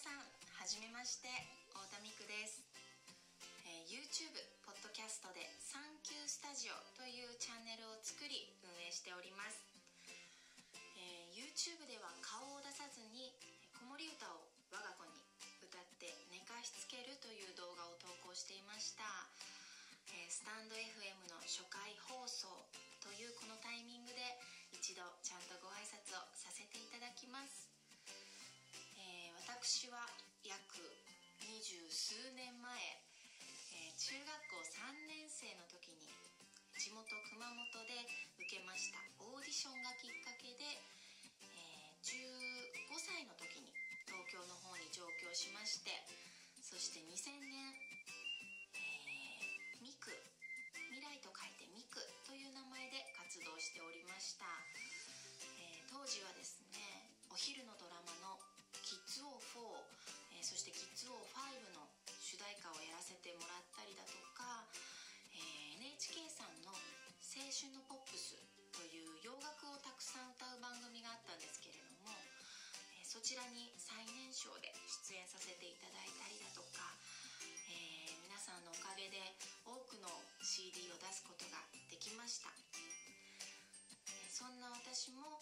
さんはじめまして太田美久です、えー YouTube ポッドキャストで「サンキュースタジオ」というチャンネルを作り運営しております、えー YouTube では顔を出さずに子守歌を我が子に歌って寝かしつけるという動画を投稿していました、えスタンド FM の初回放送というこのタイミングで一度ちゃんと私は約二十数年前、えー中学校3年生の時に地元熊本で受けましたオーディションがきっかけで、えー15歳の時に東京の方に上京しましてそして2000年、えーミク未来と書いてミクという名前で活動しておりました、えー当時はですねお昼のドラマ「」そして「キッズ王5」の主題歌をやらせてもらったりだとか、えー NHK さんの「青春のポップス」という洋楽をたくさん歌う番組があったんですけれども、えーそちらに最年少で出演させていただいたりだとか、えー皆さんのおかげで多くの CD を出すことができました。そんな私も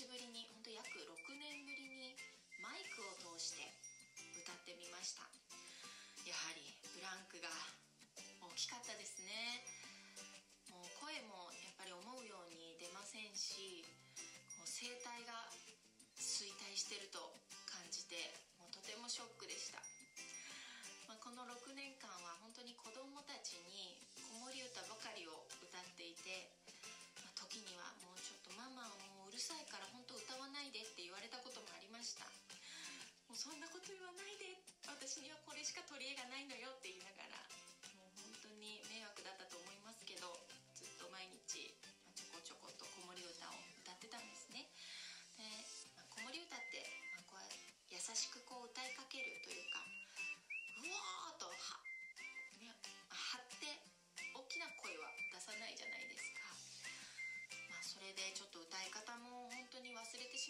しぶりに本当約6年ぶりにマイクを通して歌ってみました。やはりブランクが大きかったですね。もう声もやっぱり思うように出ませんしこう声帯が衰退してると感じてもうとてもショックでした、まあ、この6年間は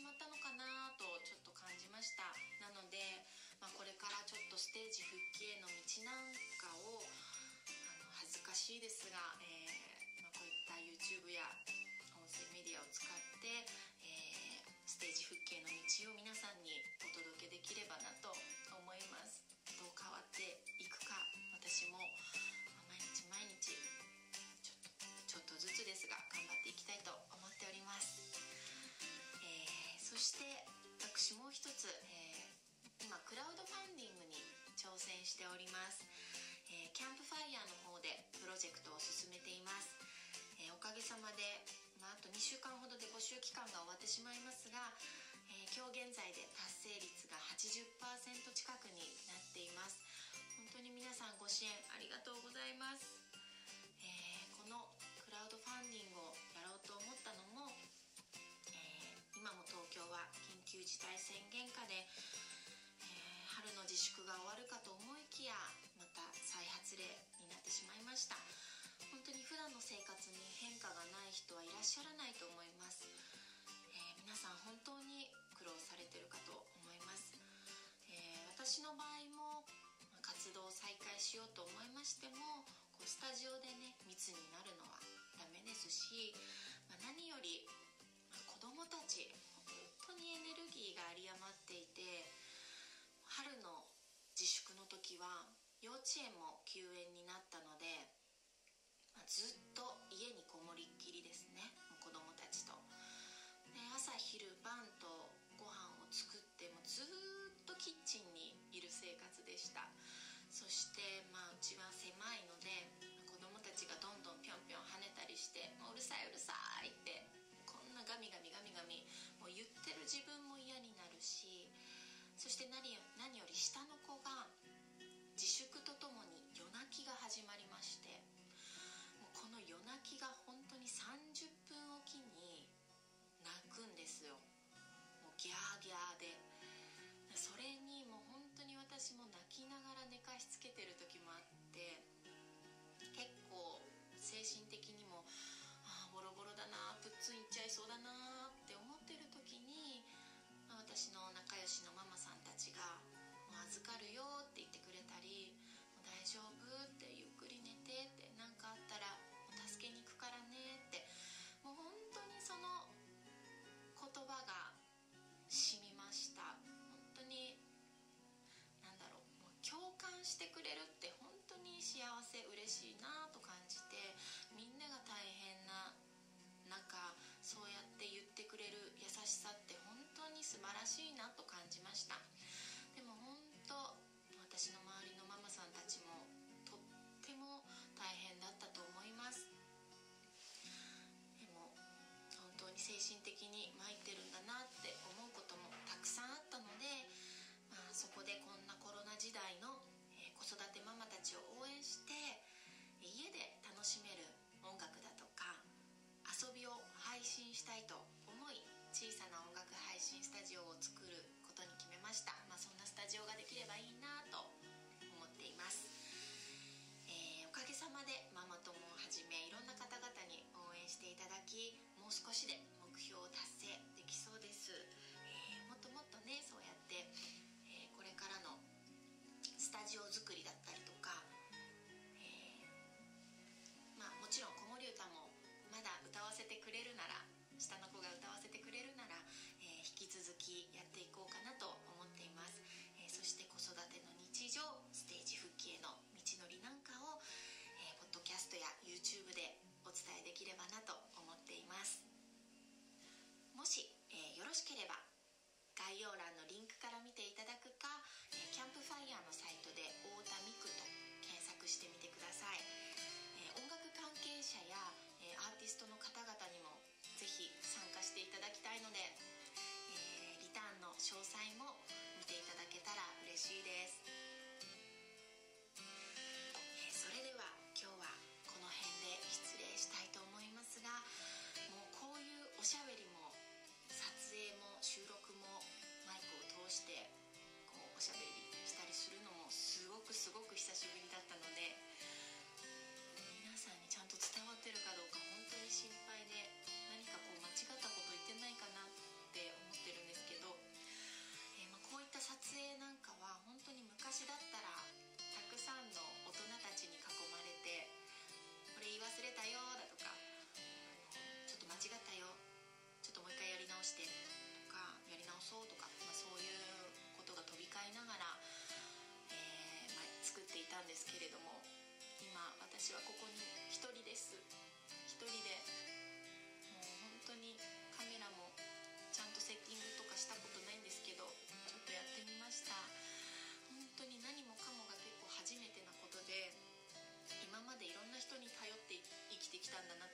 しまったのかなとちょっと感じました。なので、まあ、これからちょっとステージ復帰への道なんかをあの恥ずかしいですが、えーまあ、こういった YouTube や音声メディアを使って、えーステージ復帰への道しております、えーキャンプファイヤーの方でプロジェクトを進めています、えーおかげさまで、まあ、あと2週間ほどで募集期間が終わってしまいますが、えー今日現在で達成率が80%近くになっています。本当に皆さんご支援ありがとうございます。えーこのクラウドファンディングをやろうと思ったのも、え今も東京は緊急事態宣言下で、春の自粛が終わるかと思いきやまた再発例になってしまいました。本当に普段の生活に変化がない人はいらっしゃらないと思います、えー皆さん本当に苦労されてるかと思います、えー私の場合もま活動を再開しようと思いましてもこうスタジオでね密になるのはダメですし、まあ何より、ま子供たち本当にエネルギーが有り余っていては幼稚園も休園になったので、まあ、ずっと家にこもりっきりですね子供たちと。で朝昼晩とご飯を作ってもずっとキッチンにいる生活でしたそして、まあ、うちは狭いので子供たちがどんどんぴょんぴょん跳ねたりして「もううるさいうるさい」ってこんなガミガミガミガミもう言ってる自分も嫌になるしそして何より下の子私も泣きながら寝かしつけてる時もあって結構精神的にもああボロボロだなプッツンいっちゃいそうだなって思ってる時に私の仲良しのママさんたちが「もう預かるよ」って言ってくれたり「大丈夫」にまいてるんだなって思うこともたくさんあったので、まあ、そこでこんなコロナ時代の、え子育てママたちを応援して家で楽しめる音楽だとか遊びを配信したいと思い小さな音楽配信スタジオを作ることに決めました、まあ、そんなスタジオができればいいなと思っています、えー、おかげさまでママ友をはじめいろんな方々に応援していただきもう少しで私はここに1人です。1人でもう本当にカメラもちゃんとセッティングとかしたことないんですけどちょっとやってみました。本当に何もかもが結構初めてなことで今までいろんな人に頼って生きてきたんだな